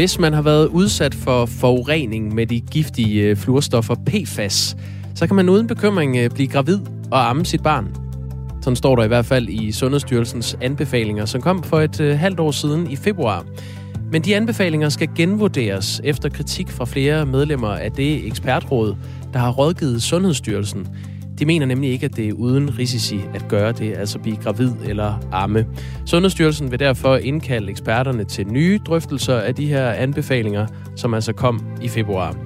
Hvis man har været udsat for forurening med de giftige øh, fluorstoffer PFAS, så kan man uden bekymring øh, blive gravid og amme sit barn. Sådan står der i hvert fald i Sundhedsstyrelsens anbefalinger, som kom for et øh, halvt år siden i februar. Men de anbefalinger skal genvurderes efter kritik fra flere medlemmer af det ekspertråd, der har rådgivet Sundhedsstyrelsen. De mener nemlig ikke, at det er uden risici at gøre det, altså blive gravid eller amme. Sundhedsstyrelsen vil derfor indkalde eksperterne til nye drøftelser af de her anbefalinger, som altså kom i februar.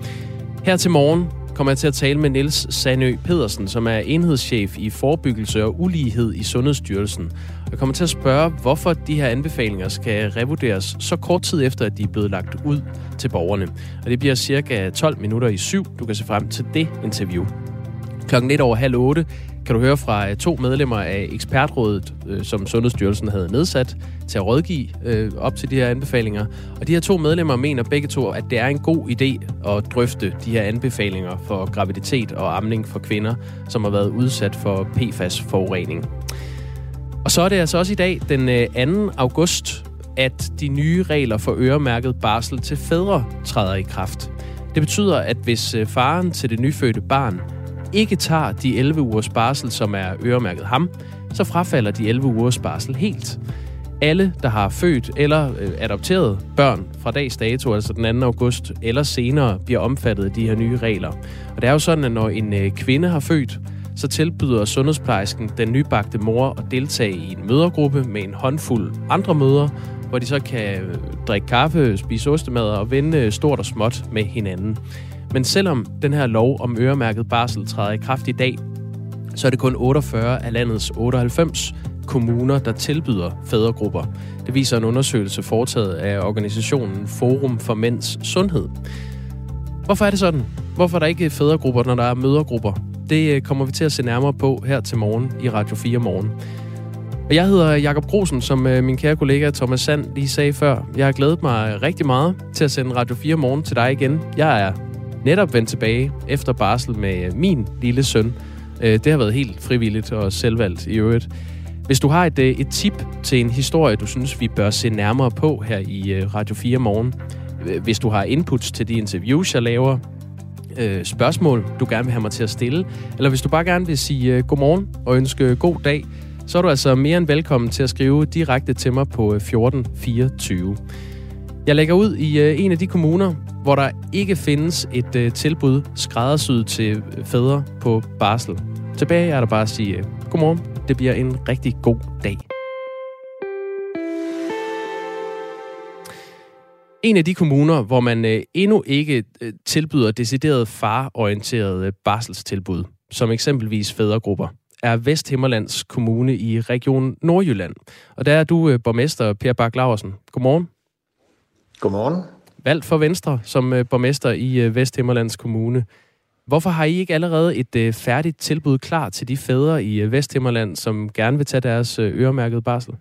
Her til morgen kommer jeg til at tale med Niels Sandø Pedersen, som er enhedschef i forebyggelse og ulighed i Sundhedsstyrelsen. Jeg kommer til at spørge, hvorfor de her anbefalinger skal revurderes så kort tid efter, at de er blevet lagt ud til borgerne. Og det bliver cirka 12 minutter i syv. Du kan se frem til det interview. Klokken lidt over halv otte kan du høre fra øh, to medlemmer af ekspertrådet, øh, som Sundhedsstyrelsen havde nedsat til at rådgive øh, op til de her anbefalinger. Og de her to medlemmer mener begge to, at det er en god idé at drøfte de her anbefalinger for graviditet og amning for kvinder, som har været udsat for PFAS-forurening. Og så er det altså også i dag, den 2. august, at de nye regler for øremærket barsel til fædre træder i kraft. Det betyder, at hvis faren til det nyfødte barn ikke tager de 11 ugers barsel, som er øremærket ham, så frafalder de 11 ugers barsel helt. Alle, der har født eller øh, adopteret børn fra dags dato, altså den 2. august eller senere, bliver omfattet af de her nye regler. Og det er jo sådan, at når en øh, kvinde har født, så tilbyder sundhedsplejersken den nybagte mor at deltage i en mødergruppe med en håndfuld andre møder, hvor de så kan øh, drikke kaffe, spise ostemad og vende øh, stort og småt med hinanden. Men selvom den her lov om øremærket barsel træder i kraft i dag, så er det kun 48 af landets 98 kommuner, der tilbyder fædregrupper. Det viser en undersøgelse foretaget af organisationen Forum for Mænds Sundhed. Hvorfor er det sådan? Hvorfor er der ikke fædregrupper, når der er mødergrupper? Det øh, kommer vi til at se nærmere på her til morgen i Radio 4 morgen. Og jeg hedder Jakob Grosen, som øh, min kære kollega Thomas Sand lige sagde før. Jeg har glædet mig rigtig meget til at sende Radio 4 morgen til dig igen. Jeg er netop vendt tilbage efter barsel med øh, min lille søn. Øh, det har været helt frivilligt og selvvalgt i øvrigt. Hvis du har et, øh, et tip til en historie, du synes, vi bør se nærmere på her i Radio 4 morgen, hvis du har inputs til de interviews, jeg laver, spørgsmål, du gerne vil have mig til at stille, eller hvis du bare gerne vil sige godmorgen og ønske god dag, så er du altså mere end velkommen til at skrive direkte til mig på 1424. Jeg lægger ud i en af de kommuner, hvor der ikke findes et øh, tilbud skræddersyet til øh, fædre på barsel. Tilbage er der bare at sige øh, godmorgen. Det bliver en rigtig god dag. En af de kommuner, hvor man øh, endnu ikke øh, tilbyder decideret farorienterede øh, barselstilbud, som eksempelvis fædregrupper, er Vesthimmerlands Kommune i Region Nordjylland. Og der er du øh, borgmester Per Bak Laversen. Godmorgen. Godmorgen valgt for Venstre som øh, borgmester i øh, Vesthimmerlands Kommune. Hvorfor har I ikke allerede et øh, færdigt tilbud klar til de fædre i Vesthimmerland, som gerne vil tage deres øremærkede barsel?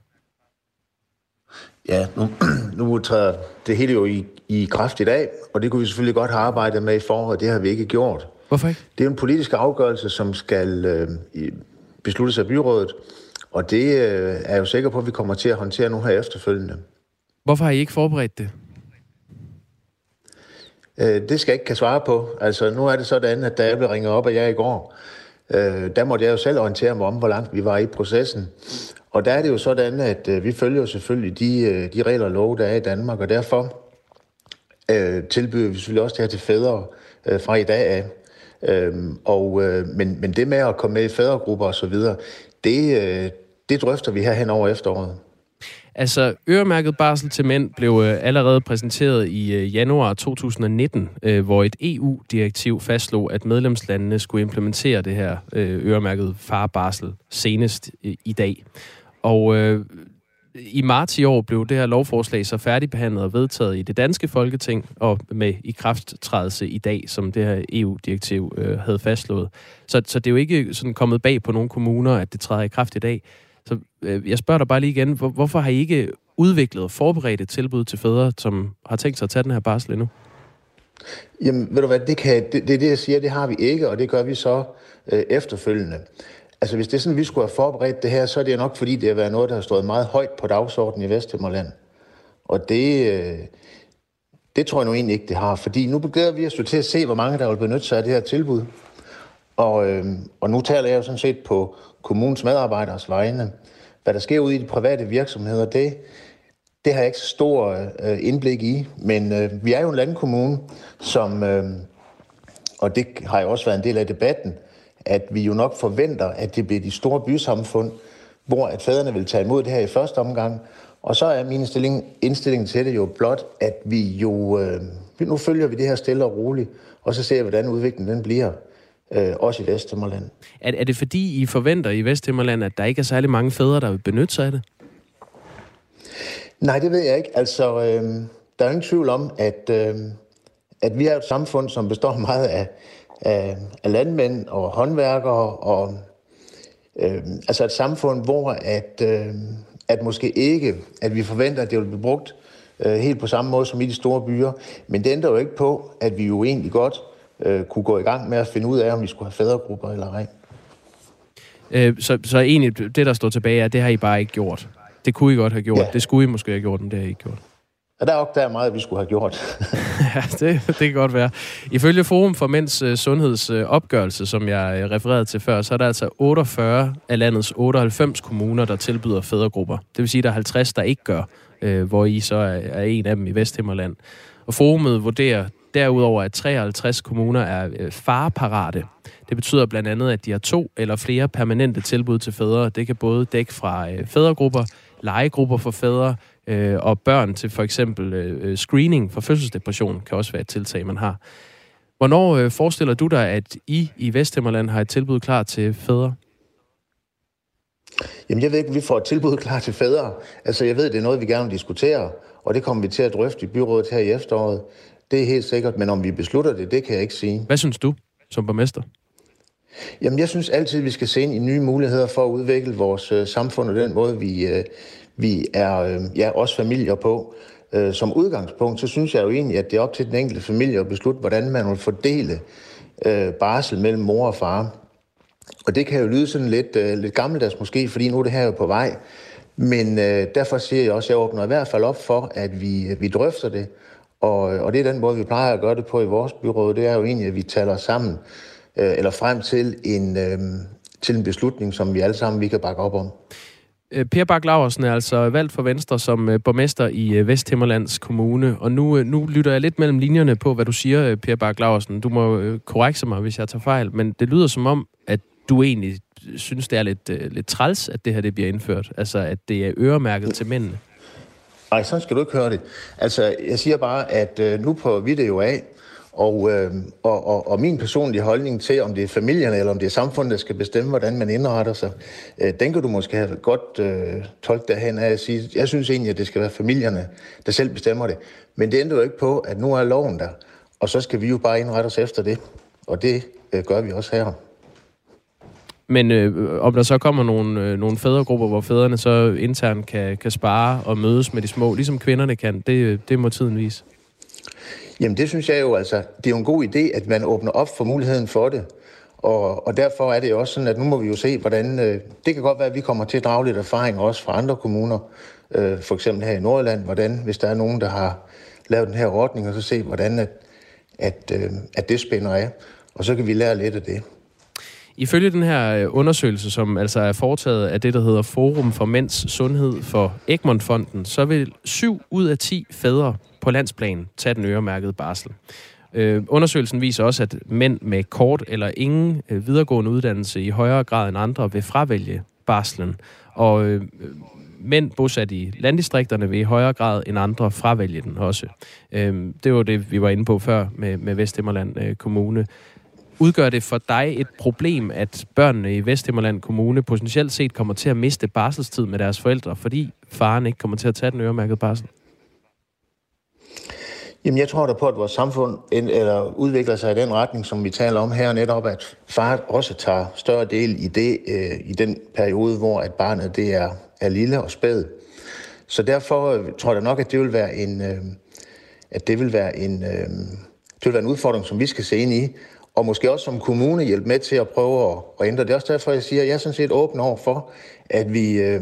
Ja, nu, nu træder det hele jo i, i kraft i dag, og det kunne vi selvfølgelig godt have arbejdet med i forhold. Det har vi ikke gjort. Hvorfor ikke? Det er en politisk afgørelse, som skal øh, besluttes af byrådet, og det øh, er jeg jo sikker på, at vi kommer til at håndtere nu her efterfølgende. Hvorfor har I ikke forberedt det? Øh, det skal jeg ikke kan svare på. Altså, nu er det sådan, at da jeg blev ringet op af jer i går, øh, der måtte jeg jo selv orientere mig om, hvor langt vi var i processen. Og der er det jo sådan, at øh, vi følger jo selvfølgelig de, øh, de regler og love, der er i Danmark, og derfor øh, tilbyder vi selvfølgelig også det her til fædre øh, fra i dag af. Øhm, og, øh, men, men det med at komme med i fædregrupper og så videre, det, øh, det drøfter vi her hen over efteråret. Altså, øremærket barsel til mænd blev øh, allerede præsenteret i øh, januar 2019, øh, hvor et EU-direktiv fastslog, at medlemslandene skulle implementere det her øh, øremærket farbarsel senest øh, i dag. Og øh, i marts i år blev det her lovforslag så færdigbehandlet og vedtaget i det danske folketing, og med i krafttrædelse i dag, som det her EU-direktiv øh, havde fastslået. Så, så det er jo ikke sådan kommet bag på nogle kommuner, at det træder i kraft i dag. Så øh, jeg spørger dig bare lige igen, hvor, hvorfor har I ikke udviklet og forberedt et tilbud til fædre, som har tænkt sig at tage den her barsel endnu? Jamen, ved du hvad, det, kan, det, det er det, jeg siger, det har vi ikke, og det gør vi så øh, efterfølgende. Altså, hvis det er sådan, vi skulle have forberedt det her, så er det nok, fordi det har været noget, der har stået meget højt på dagsordenen i Vesthimmerland. Og det, øh, Det tror jeg nu egentlig ikke, det har, fordi nu begynder vi at til at se, hvor mange der vil benytte sig af det her tilbud. Og, øh, og nu taler jeg jo sådan set på kommunens medarbejderes vegne. Hvad der sker ude i de private virksomheder, det, det har jeg ikke så stor øh, indblik i. Men øh, vi er jo en landkommune, som, øh, og det har jo også været en del af debatten, at vi jo nok forventer, at det bliver de store bysamfund, hvor at fædrene vil tage imod det her i første omgang. Og så er min stilling, indstilling til det jo blot, at vi jo, øh, nu følger vi det her stille og roligt, og så ser vi, hvordan udviklingen den bliver øh, også i Vesthimmerland. Er, er det fordi, I forventer i Vesthimmerland, at der ikke er særlig mange fædre, der vil benytte sig af det? Nej, det ved jeg ikke. Altså, øh, der er ingen tvivl om, at, øh, at vi er et samfund, som består meget af, af, af landmænd og håndværkere, og øh, altså et samfund, hvor at, øh, at måske ikke, at vi forventer, at det vil blive brugt øh, helt på samme måde som i de store byer. Men det ændrer jo ikke på, at vi jo egentlig godt øh, kunne gå i gang med at finde ud af, om vi skulle have fædregrupper eller ej. Øh, så, så egentlig det, der står tilbage, er, at det har I bare ikke gjort. Det kunne I godt have gjort. Ja. Det skulle I måske have gjort, men det har I ikke gjort. Og der er der meget, vi skulle have gjort. ja, det, det kan godt være. Ifølge Forum for Mænds uh, Sundhedsopgørelse, som jeg uh, refererede til før, så er der altså 48 af landets 98 kommuner, der tilbyder fædregrupper. Det vil sige, at der er 50, der ikke gør, øh, hvor I så er, er en af dem i Vesthimmerland. Og forumet vurderer derudover, at 53 kommuner er øh, farparate. Det betyder blandt andet, at de har to eller flere permanente tilbud til fædre. Det kan både dække fra øh, fædregrupper, legegrupper for fædre, øh, og børn til for eksempel øh, øh screening for fødselsdepression kan også være et tiltag, man har. Hvornår øh, forestiller du dig, at I i Vesthimmerland har et tilbud klar til fædre? Jamen, jeg ved ikke, vi får et tilbud klar til fædre. Altså, jeg ved, det er noget, vi gerne vil diskutere, og det kommer vi til at drøfte i byrådet her i efteråret. Det er helt sikkert, men om vi beslutter det, det kan jeg ikke sige. Hvad synes du som borgmester? Jamen, jeg synes altid, at vi skal se ind i nye muligheder for at udvikle vores øh, samfund og den måde, vi, øh, vi er øh, ja, også familier på. Øh, som udgangspunkt, så synes jeg jo egentlig, at det er op til den enkelte familie at beslutte, hvordan man vil fordele øh, barsel mellem mor og far. Og det kan jo lyde sådan lidt, øh, lidt gammeldags måske, fordi nu er det her jo på vej. Men øh, derfor siger jeg også, at jeg åbner i hvert fald op for, at vi, vi drøfter det. Og, og det er den måde, vi plejer at gøre det på i vores byråd. Det er jo egentlig, at vi taler sammen øh, eller frem til en, øh, til en beslutning, som vi alle sammen vi kan bakke op om. Øh, per Bak Laversen er altså valgt for Venstre som øh, borgmester i øh, Vesthimmerlands Kommune, og nu, nu lytter jeg lidt mellem linjerne på, hvad du siger, Per Bak Laversen. Du må korrekse mig, hvis jeg tager fejl, men det lyder som om, at du egentlig øh, synes, det er lidt, øh, lidt træls, at det her det bliver indført. Altså, at det er øremærket til mændene. Nej, sådan skal du ikke høre det. Altså, jeg siger bare, at øh, nu på vi det jo af, og, øh, og, og, og min personlige holdning til, om det er familierne eller om det er samfundet, der skal bestemme, hvordan man indretter sig, øh, den kan du måske have godt øh, tolket derhen af at sige, jeg synes egentlig, at det skal være familierne, der selv bestemmer det. Men det ændrer jo ikke på, at nu er loven der, og så skal vi jo bare indrette os efter det. Og det øh, gør vi også her. Men øh, om der så kommer nogle, øh, nogle fædregrupper, hvor fædrene så internt kan, kan spare og mødes med de små, ligesom kvinderne kan, det, øh, det må tiden vise. Jamen det synes jeg jo altså, det er jo en god idé, at man åbner op for muligheden for det. Og, og derfor er det jo også sådan, at nu må vi jo se, hvordan... Øh, det kan godt være, at vi kommer til at drage lidt erfaring også fra andre kommuner, øh, for eksempel her i Nordjylland, hvordan, hvis der er nogen, der har lavet den her ordning, og så se, hvordan at, at, øh, at det spænder af. Og så kan vi lære lidt af det. Ifølge den her øh, undersøgelse, som altså er foretaget af det, der hedder Forum for Mænds Sundhed for Egmont-fonden, så vil 7 ud af 10 fædre på landsplan tage den øremærkede barsel. Øh, undersøgelsen viser også, at mænd med kort eller ingen øh, videregående uddannelse i højere grad end andre vil fravælge barslen. Og øh, mænd bosat i landdistrikterne vil i højere grad end andre fravælge den også. Øh, det var det, vi var inde på før med, med Vesthimmerland øh, Kommune. Udgør det for dig et problem, at børnene i Vesthimmerland Kommune potentielt set kommer til at miste barselstid med deres forældre, fordi faren ikke kommer til at tage den øremærkede barsel? Jamen, jeg tror da på, at vores samfund eller udvikler sig i den retning, som vi taler om her netop, at far også tager større del i det øh, i den periode, hvor at barnet det er, er lille og spæd. Så derfor øh, tror jeg nok, at det vil være en, øh, at det vil være en, øh, det vil være en udfordring, som vi skal se ind i og måske også som kommune hjælpe med til at prøve at, at ændre. Det er også derfor, jeg siger, at jeg er sådan set åben over for, at vi, øh,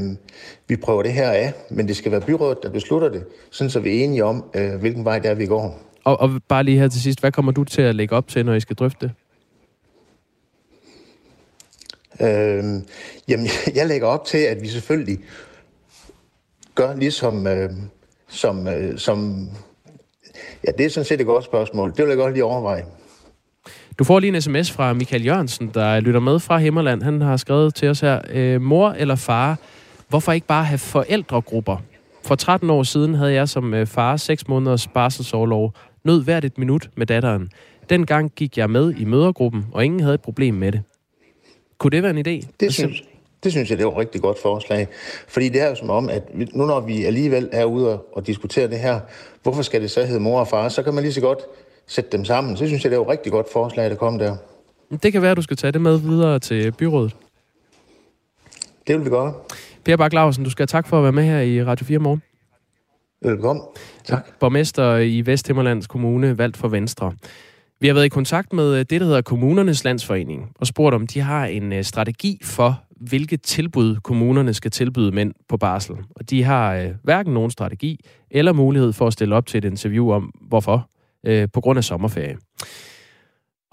vi prøver det her af, men det skal være byrådet, der beslutter det, sådan så vi er enige om, øh, hvilken vej der vi går. Og, og bare lige her til sidst, hvad kommer du til at lægge op til, når I skal drøfte det? Øh, jamen, jeg lægger op til, at vi selvfølgelig gør ligesom, øh, som, øh, som... Ja, det er sådan set et godt spørgsmål. Det vil jeg godt lige overveje. Du får lige en sms fra Michael Jørgensen, der lytter med fra Himmerland. Han har skrevet til os her, øh, mor eller far, hvorfor ikke bare have forældregrupper? For 13 år siden havde jeg som øh, far 6 måneders barselsårlov, nød hvert et minut med datteren. Dengang gik jeg med i mødergruppen, og ingen havde et problem med det. Kunne det være en idé? Det synes, det synes jeg, det er et rigtig godt forslag. Fordi det er jo som om, at nu når vi alligevel er ude og diskutere det her, hvorfor skal det så hedde mor og far? Så kan man lige så godt sætte dem sammen. Så synes jeg, det er et rigtig godt forslag, der kom der. Det kan være, at du skal tage det med videre til byrådet. Det vil vi gøre. Per Bak Larsen, du skal have tak for at være med her i Radio 4 morgen. Velkommen. Tak. Borgmester i Vesthimmerlands Kommune, valgt for Venstre. Vi har været i kontakt med det, der hedder Kommunernes Landsforening, og spurgt om de har en øh, strategi for, hvilke tilbud kommunerne skal tilbyde mænd på barsel. Og de har øh, hverken nogen strategi eller mulighed for at stille op til et interview om, hvorfor, øh, på grund af sommerferie.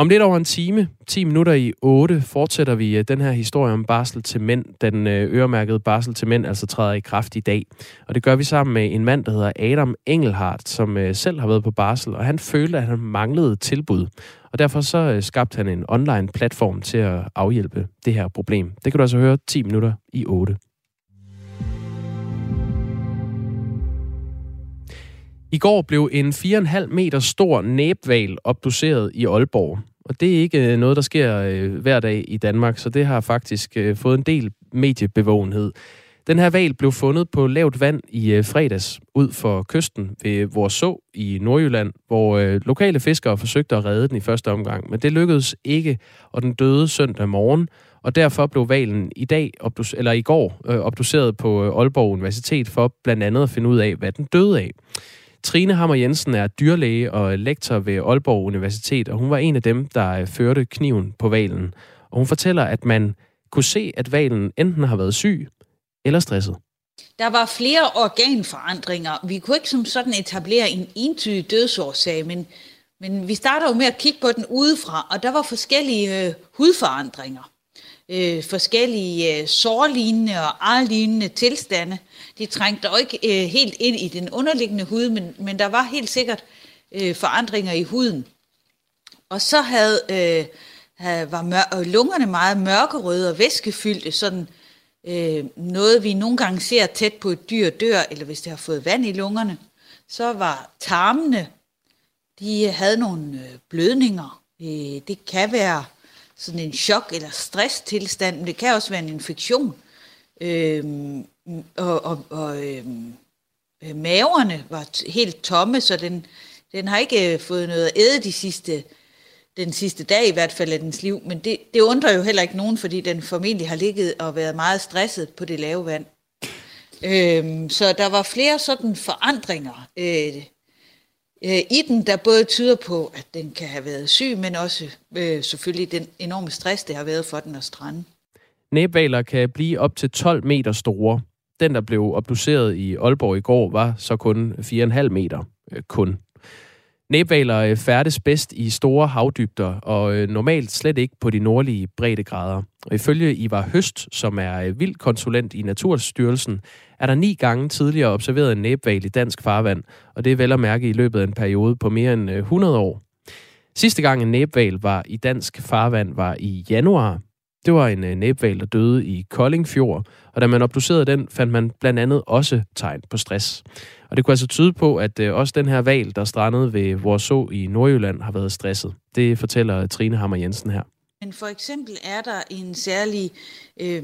Om lidt over en time, 10 minutter i 8, fortsætter vi øh, den her historie om barsel til mænd. Den øh, øremærkede barsel til mænd altså træder i kraft i dag. Og det gør vi sammen med en mand, der hedder Adam Engelhardt, som øh, selv har været på barsel, og han følte, at han manglede tilbud. Og derfor så skabte han en online platform til at afhjælpe det her problem. Det kan du altså høre 10 minutter i 8. I går blev en 4,5 meter stor næbval obduceret i Aalborg. Og det er ikke øh, noget, der sker øh, hver dag i Danmark, så det har faktisk øh, fået en del mediebevågenhed. Den her val blev fundet på lavt vand i fredags ud for kysten ved vores så i Nordjylland, hvor lokale fiskere forsøgte at redde den i første omgang, men det lykkedes ikke, og den døde søndag morgen, og derfor blev valen i dag, eller i går, øh, obduceret på Aalborg Universitet for blandt andet at finde ud af, hvad den døde af. Trine Hammer Jensen er dyrlæge og lektor ved Aalborg Universitet, og hun var en af dem, der øh, førte kniven på valen. Og hun fortæller, at man kunne se, at valen enten har været syg eller stresset. Der var flere organforandringer. Vi kunne ikke som sådan etablere en entydig dødsårsag, men, men vi starter jo med at kigge på den udefra, og der var forskellige øh, hudforandringer øh, forskellige øh, sårlignende og arlignende tilstande. De trængte dog ikke øh, helt ind i den underliggende hud, men, men der var helt sikkert øh, forandringer i huden. Og så havde, øh, havde, var mør- lungerne meget mørkerøde og væskefyldte, sådan øh, noget vi nogle gange ser tæt på et dyr dør, eller hvis det har fået vand i lungerne. Så var tarmene, de havde nogle øh, blødninger. Øh, det kan være sådan en chok- eller stresstilstand, men det kan også være en infektion. Øhm, og og, og øhm, øh, maverne var helt tomme, så den, den har ikke øh, fået noget at æde de sidste, den sidste dag i hvert fald af dens liv. Men det, det undrer jo heller ikke nogen, fordi den formentlig har ligget og været meget stresset på det lave vand. Øhm, så der var flere sådan forandringer. Øh, øh, i den, der både tyder på, at den kan have været syg, men også øh, selvfølgelig den enorme stress, det har været for den at strande. Næbvaler kan blive op til 12 meter store. Den, der blev obduceret i Aalborg i går, var så kun 4,5 meter. Øh, kun. Næbvaler øh, færdes bedst i store havdybder, og øh, normalt slet ikke på de nordlige breddegrader. Og ifølge Ivar Høst, som er øh, vildkonsulent i Naturstyrelsen, er der ni gange tidligere observeret en næbval i dansk farvand, og det er vel at mærke i løbet af en periode på mere end 100 år. Sidste gang en næbval var i dansk farvand var i januar. Det var en øh, næbval, der døde i Koldingfjord, og da man obducerede den, fandt man blandt andet også tegn på stress. Og det kunne altså tyde på, at øh, også den her val, der strandede ved Vorså i Nordjylland, har været stresset. Det fortæller Trine Hammer Jensen her. Men for eksempel er der en særlig, øh,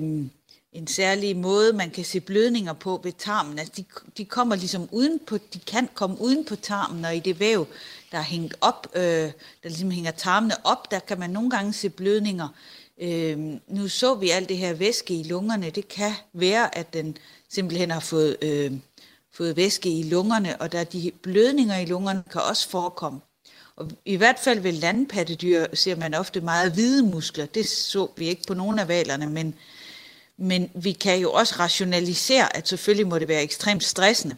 en særlig måde, man kan se blødninger på ved tarmen. Altså de, de kommer ligesom uden på, de kan komme uden på tarmen, og i det væv, der er hængt op, øh, der ligesom hænger tarmene op, der kan man nogle gange se blødninger. Øh, nu så vi alt det her væske i lungerne. Det kan være, at den simpelthen har fået øh, fået væske i lungerne, og der de blødninger i lungerne kan også forekomme. Og i hvert fald ved landpattedyr ser man ofte meget hvide muskler. Det så vi ikke på nogen af valerne, men, men vi kan jo også rationalisere, at selvfølgelig må det være ekstremt stressende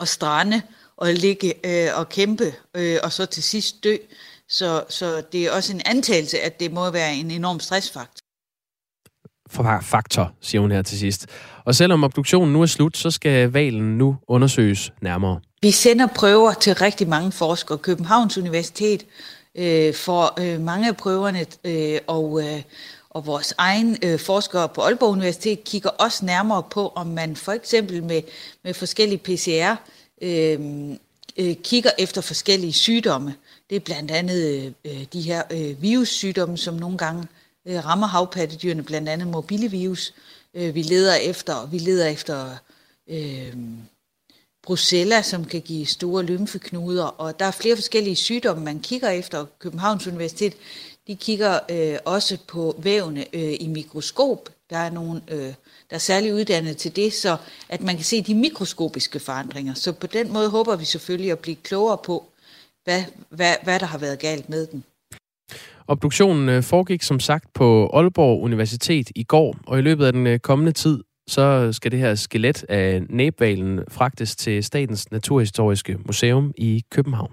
at strande og ligge øh, og kæmpe, øh, og så til sidst dø. Så, så det er også en antagelse, at det må være en enorm stressfaktor. Faktor, siger hun her til sidst. Og selvom obduktionen nu er slut, så skal valen nu undersøges nærmere. Vi sender prøver til rigtig mange forskere. Københavns Universitet øh, får øh, mange af prøverne, øh, og, øh, og vores egen øh, forskere på Aalborg Universitet kigger også nærmere på, om man for eksempel med, med forskellige PCR øh, øh, kigger efter forskellige sygdomme. Det er blandt andet øh, øh, de her øh, virussygdomme, som nogle gange øh, rammer havpattedyrene, blandt andet mobilevirus. Øh, vi leder efter, vi leder efter øh, brucella, som kan give store lymfeknuder, og der er flere forskellige sygdomme, man kigger efter. Københavns Universitet, de kigger øh, også på vævne øh, i mikroskop. Der er nogen, øh, der er særligt uddannet til det, så at man kan se de mikroskopiske forandringer. Så på den måde håber vi selvfølgelig at blive klogere på, hvad, hvad, hvad der har været galt med den. Obduktionen øh, foregik som sagt på Aalborg Universitet i går, og i løbet af den øh, kommende tid, så skal det her skelet af næbvalen fragtes til Statens Naturhistoriske Museum i København.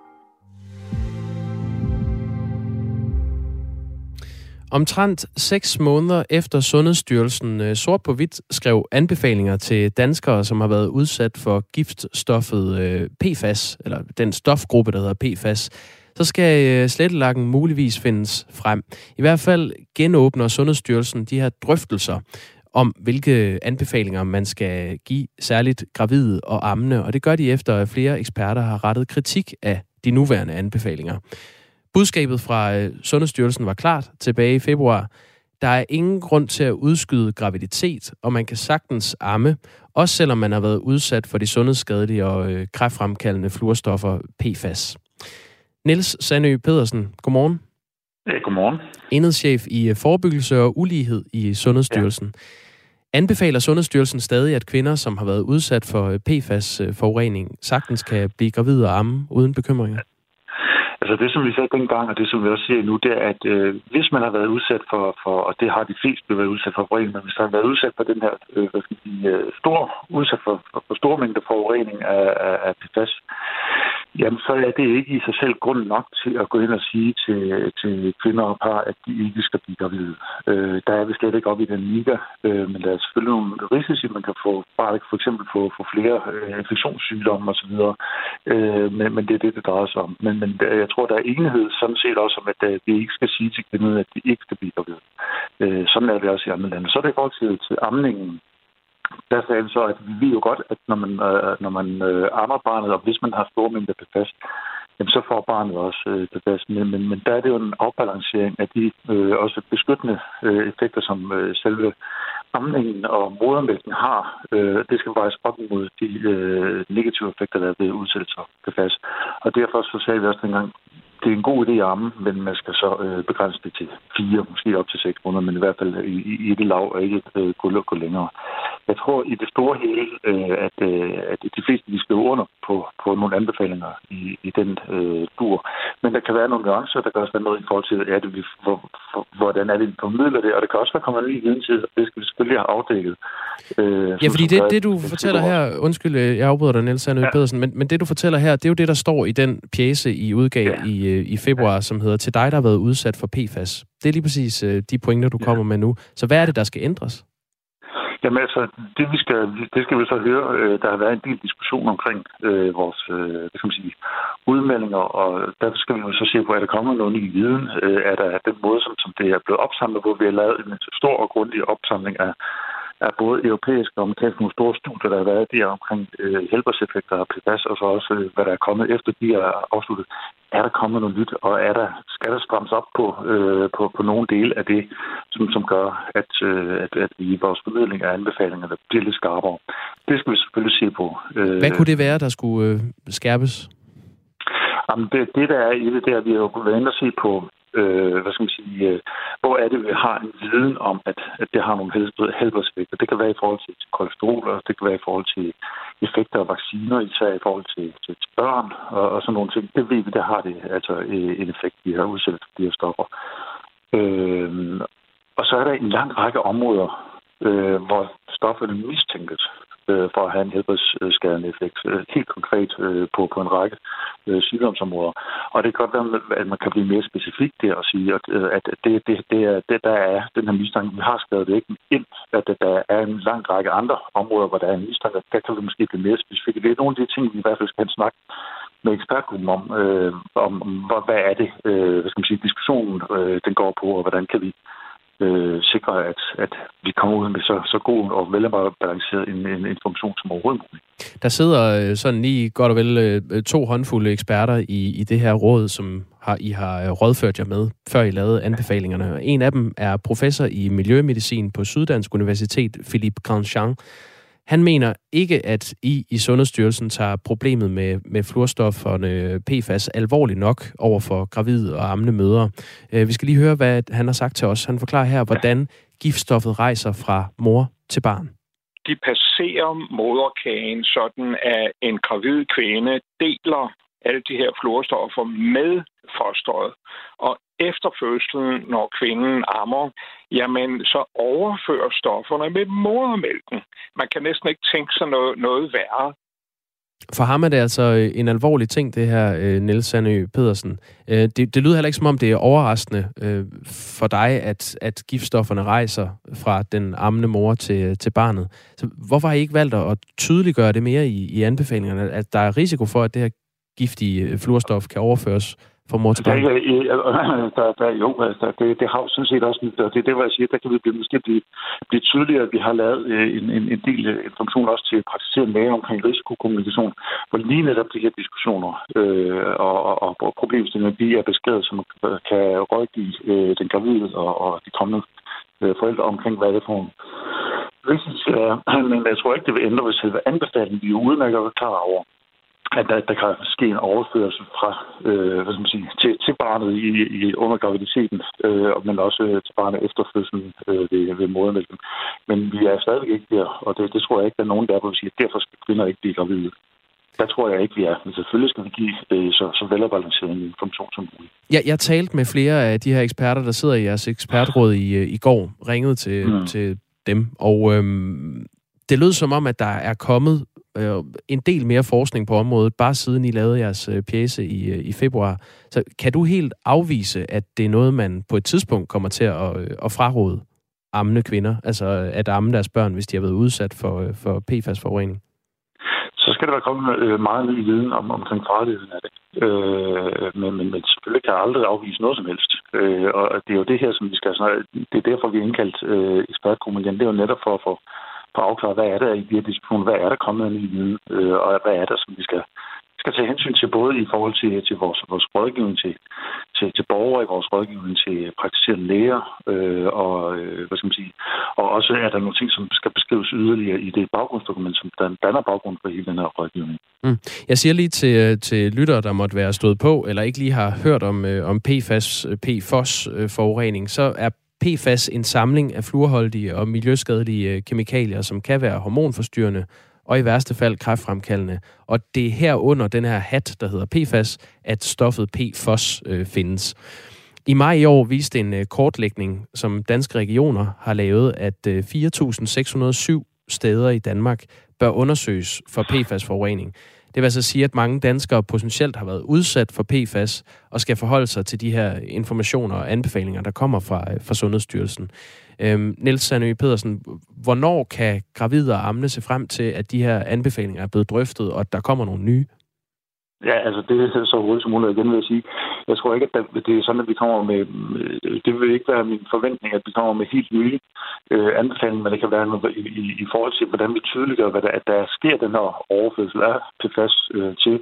Omtrent seks måneder efter Sundhedsstyrelsen øh, sort på hvidt skrev anbefalinger til danskere, som har været udsat for giftstoffet øh, PFAS, eller den stofgruppe, der hedder PFAS, så skal øh, slettelakken muligvis findes frem. I hvert fald genåbner Sundhedsstyrelsen de her drøftelser om, hvilke anbefalinger man skal give særligt gravide og ammende, og det gør de efter, at flere eksperter har rettet kritik af de nuværende anbefalinger. Budskabet fra øh, Sundhedsstyrelsen var klart tilbage i februar. Der er ingen grund til at udskyde graviditet, og man kan sagtens amme, også selvom man har været udsat for de sundhedsskadelige og øh, kræftfremkaldende fluorstoffer PFAS. Niels Sandø Pedersen, godmorgen. Ja, godmorgen. Enhedschef i øh, forebyggelse og ulighed i Sundhedsstyrelsen. Ja. Anbefaler Sundhedsstyrelsen stadig, at kvinder, som har været udsat for PFAS-forurening, sagtens kan blive gravide og amme uden bekymringer? Altså det, som vi sagde dengang, og det, som vi også siger nu, det er, at øh, hvis man har været udsat for, for, og det har de fleste været udsat for forurening, men hvis man har været udsat for den her øh, hvad skal sige, øh, stor, udsat for, for, for store mængder forurening af, af, af PFAS, jamen så er det ikke i sig selv grund nok til at gå ind og sige til, til kvinder og par, at de ikke skal blive gravide. Øh, der er vi slet ikke op i den liga, øh, men der er selvfølgelig nogle risici, man kan få, bare for eksempel få, få flere øh, infektionssygdomme osv., øh, men, men det er det, det drejer sig om. Men, men jeg tror, der er enighed sådan set også om, at øh, vi ikke skal sige til kvinderne, at de ikke skal blive gravide. Øh, sådan er det også i andre lande. Så er det i forhold til, til amningen der sagde vi så, at vi ved jo godt, at når man, øh, når man øh, ammer barnet, og hvis man har store mængder PFAS, jamen så får barnet også øh, PFAS. Men, men, men der er det jo en afbalancering af de øh, også beskyttende øh, effekter, som øh, selve amningen og modermælken har. Øh, det skal vejes op mod de øh, negative effekter, der er ved udsættelse af PFAS. Og derfor så sagde vi også dengang, det er en god idé at amme, men man skal så øh, begrænse det til fire, måske op til seks måneder, men i hvert fald i, i det lav og ikke øh, gå, gå længere. Jeg tror i det store hele, øh, at, øh, at de fleste vi skriver under på, på nogle anbefalinger i, i den øh, dur. Men der kan være nogle nuancer, der kan også være noget i forhold til, er det, vi, hvor, for, hvordan er det, vi formidler det, og det kan også være kommet ny viden til, og det skal vi selvfølgelig have afdækket. Øh, ja, fordi det, det, du fortæller her, undskyld, øh, jeg afbryder dig, Niels Sandø ja. Pedersen, men, men det, du fortæller her, det er jo det, der står i den pjæse, I udgav ja. i, øh, i februar, som hedder Til dig, der har været udsat for PFAS. Det er lige præcis øh, de pointer, du ja. kommer med nu. Så hvad er det, der skal ændres? Jamen altså, det, vi skal, det skal vi så høre. Øh, der har været en del diskussion omkring øh, vores øh, hvad skal man sige, udmeldinger, og derfor skal vi jo så se på, er der kommer noget ny viden. Øh, er der den måde, som, som det er blevet opsamlet, på? vi har lavet en stor og grundig opsamling af er både europæiske og amerikanske nogle store studier, der har været der omkring øh, helbredseffekter af PFAS, og så også, øh, hvad der er kommet efter de er afsluttet. Er der kommet noget nyt, og er der, skal der strammes op på, øh, på, på nogle dele af det, som, som gør, at, øh, at, at vi i vores formidling af anbefalingerne bliver lidt skarpere? Det skal vi selvfølgelig se på. Øh, hvad kunne det være, der skulle øh, skærpes? Jamen, det, det, der er i det, der vi har jo været inde og se på øh, hvad skal man sige, øh, hvor er det, vi har en viden om, at, at det har nogle helbredseffekter. Det kan være i forhold til, til kolesterol, og det kan være i forhold til effekter af vacciner, især i forhold til, til, til børn og, og sådan nogle ting. Det ved vi, der har det altså øh, en effekt, vi har udsat for de her stoffer. Øh, og så er der en lang række områder, øh, hvor stofferne mistænkes øh, for at have en helbredsskadende effekt. Øh, helt konkret øh, på, på en række øh, sygdomsområder. Og det kan godt være, at man kan blive mere specifik der og sige, at, øh, at det, det, det, er, det, der er den her mistanke, vi har skrevet det ikke ind, at der er en lang række andre områder, hvor der er en mistanke. Der kan vi måske blive mere specifikke. Det er nogle af de ting, vi i hvert fald skal snakke med ekspertgruppen om, øh, om, om hvad er det, øh, hvad skal man sige, diskussionen øh, den går på, og hvordan kan vi øh, sikre, at, at vi kommer ud med så, så god og velbalanceret en, en information som overhovedet muligt. Der sidder øh, sådan lige godt og vel øh, øh, to håndfulde eksperter i, i det her råd, som har, I har rådført jer med, før I lavede anbefalingerne. En af dem er professor i miljømedicin på Syddansk Universitet, Philippe Grandjean. Han mener ikke, at I i Sundhedsstyrelsen tager problemet med, med fluorstofferne PFAS alvorligt nok over for gravide og amne mødre. Øh, vi skal lige høre, hvad han har sagt til os. Han forklarer her, hvordan giftstoffet rejser fra mor til barn. De passerer moderkagen, sådan at en gravid kvinde deler alle de her fluorstoffer med fosteret. Og efter fødslen, når kvinden ammer, jamen så overfører stofferne med modermælken. Man kan næsten ikke tænke sig noget, noget værre. For ham er det altså øh, en alvorlig ting, det her, øh, Niels Sandø Pedersen. Øh, det, det lyder heller ikke, som om det er overraskende for dig, at, at giftstofferne rejser fra den ammende mor til, til barnet. Så hvorfor har I ikke valgt at tydeliggøre det mere i, i anbefalingerne, at der er risiko for, at det her giftige fluorstof kan overføres for mor til barn? Der, der, jo, altså, det, det har jo sådan set også, og det er det, hvor jeg siger, der kan vi blive, måske blive, blive tydeligere, at vi har lavet øh, en, en, en del øh, information også til praktiserende læger omkring risikokommunikation, hvor lige netop de her diskussioner øh, og, og, og problemstillinger, de er beskrevet, som kan rådgive øh, den gravide og, og de kommende øh, forældre omkring, hvad det for en risici er. Men jeg tror ikke, det vil ændre ved selve anbefalingen. Vi er udmærket klar over, at der, der kan ske en overførsel fra, øh, hvad skal man sige, til, til barnet i, i under graviditeten, øh, men også øh, til barnet efter fødslen øh, ved, ved modermælken. Men vi er stadigvæk ikke der, og det, det tror jeg ikke, der er nogen, der vil sige, at derfor skal kvinder ikke blive gravide. Der tror jeg ikke, vi er. Men selvfølgelig skal vi give øh, så, så velafbalanceret en information som muligt. Ja, jeg talte med flere af de her eksperter, der sidder i jeres ekspertråd i, øh, i går, ringede til, mm. til dem, og øhm, det lød som om, at der er kommet øh, en del mere forskning på området, bare siden I lavede jeres øh, pjæse i, øh, i februar. Så kan du helt afvise, at det er noget, man på et tidspunkt kommer til at, øh, at fraråde ammende kvinder, altså øh, at amme deres børn, hvis de har været udsat for, øh, for PFAS-forurening? Så skal der være kommet øh, meget ny viden om, omkring farligheden af det. Øh, men, men, men selvfølgelig kan jeg aldrig afvise noget som helst. Øh, og det er jo det her, som vi skal snakke. Det er derfor, vi har indkaldt øh, ekspertgruppen igen. Det er jo netop for at få at afklare, hvad er der i de her diskussioner, hvad er der kommet af ny viden, øh, og hvad er der, som vi skal, skal tage hensyn til, både i forhold til, til vores, vores rådgivning til, til, til borgere, i vores rådgivning til praktiserende læger, øh, og, øh, hvad skal man sige, og også er der nogle ting, som skal beskrives yderligere i det baggrundsdokument, som danner baggrund for hele den her rådgivning. Mm. Jeg siger lige til, øh, til lyttere, der måtte være stået på, eller ikke lige har hørt om, øh, om PFAS, PFOS-forurening, øh, så er PFAS en samling af fluorholdige og miljøskadelige øh, kemikalier, som kan være hormonforstyrrende og i værste fald kræftfremkaldende. Og det er her under den her hat, der hedder PFAS, at stoffet PFOS øh, findes. I maj i år viste en øh, kortlægning, som danske regioner har lavet, at øh, 4.607 steder i Danmark bør undersøges for PFAS-forurening. Det vil altså sige, at mange danskere potentielt har været udsat for PFAS og skal forholde sig til de her informationer og anbefalinger, der kommer fra, øh, fra Sundhedsstyrelsen. Øhm, Niels Sandø Pedersen, hvornår kan gravide og amne se frem til, at de her anbefalinger er blevet drøftet, og at der kommer nogle nye? Ja, altså det er så hurtigt som muligt igen, vil jeg sige. Jeg tror ikke, at det er sådan, at vi kommer med... Det vil ikke være min forventning, at vi kommer med helt nye øh, anbefalinger, men det kan være noget i, i, i forhold til, hvordan vi tydeliggør, hvad der, at der sker den her overførsel af PFAS øh, til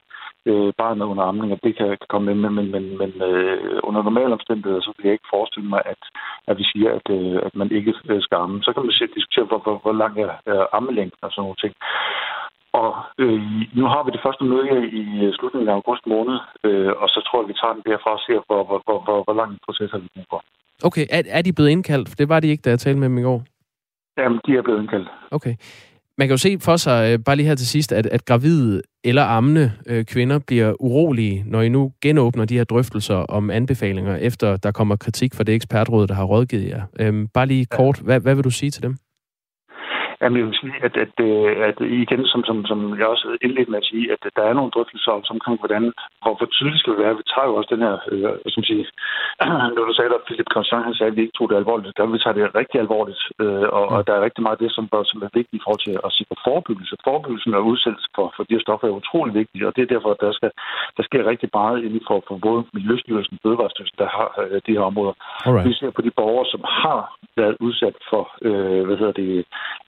øh, barnet under amning, at det kan, kan komme med, men, men, men, men øh, under normale omstændigheder, så vil jeg ikke forestille mig, at, at vi siger, at, øh, at man ikke øh, skal amme. Så kan man diskutere, hvor, hvor, hvor lang er, er ammelængden og sådan nogle ting. Og øh, nu har vi det første møde i slutningen af august måned, øh, og så tror jeg, vi tager den derfra og ser, hvor, hvor, hvor, hvor, hvor lang en proces har vi brug for. Okay, er, er de blevet indkaldt? For det var de ikke, da jeg talte med dem i går. Jamen, de er blevet indkaldt. Okay. Man kan jo se for sig, øh, bare lige her til sidst, at, at gravide eller ammende øh, kvinder bliver urolige, når I nu genåbner de her drøftelser om anbefalinger, efter der kommer kritik fra det ekspertråd, der har rådgivet jer. Øhm, bare lige kort, hvad, hvad vil du sige til dem? Jamen, jeg vil sige, at, at, øh, at, igen, som, som, som jeg også indledte med at sige, at der er nogle drøftelser om, omkring, hvordan, hvor, hvor tydeligt skal det være. Vi tager jo også den her, øh, som sige, når du sagde, at Philip Constant, han sagde, at vi ikke tog det alvorligt. Der vi tager det rigtig alvorligt, øh, og, og, der er rigtig meget af det, som, som er vigtigt i forhold til at sikre forebyggelse. Forebyggelsen og udsættelse for, for de her stoffer er utrolig vigtigt, og det er derfor, at der, skal, der sker rigtig meget inden for, for både Miljøstyrelsen og Fødevarestyrelsen, der har øh, de her områder. Alright. Vi ser på de borgere, som har været udsat for, øh, hvad hedder det,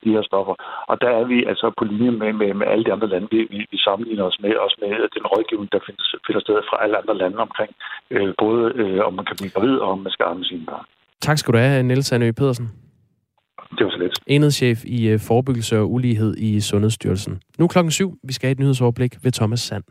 de her stoffer. Og der er vi altså på linje med, med, med alle de andre lande. Vi, vi, vi sammenligner os med, også med den rådgivning, der finder, finder sted fra alle andre lande omkring, øh, både øh, om man kan blive gravid og om man skal amme sine børn. Tak skal du have, Niels Anø Pedersen. Det var så lidt. Enhedschef i øh, forebyggelse og ulighed i Sundhedsstyrelsen. Nu klokken syv. Vi skal have et nyhedsoverblik ved Thomas Sand.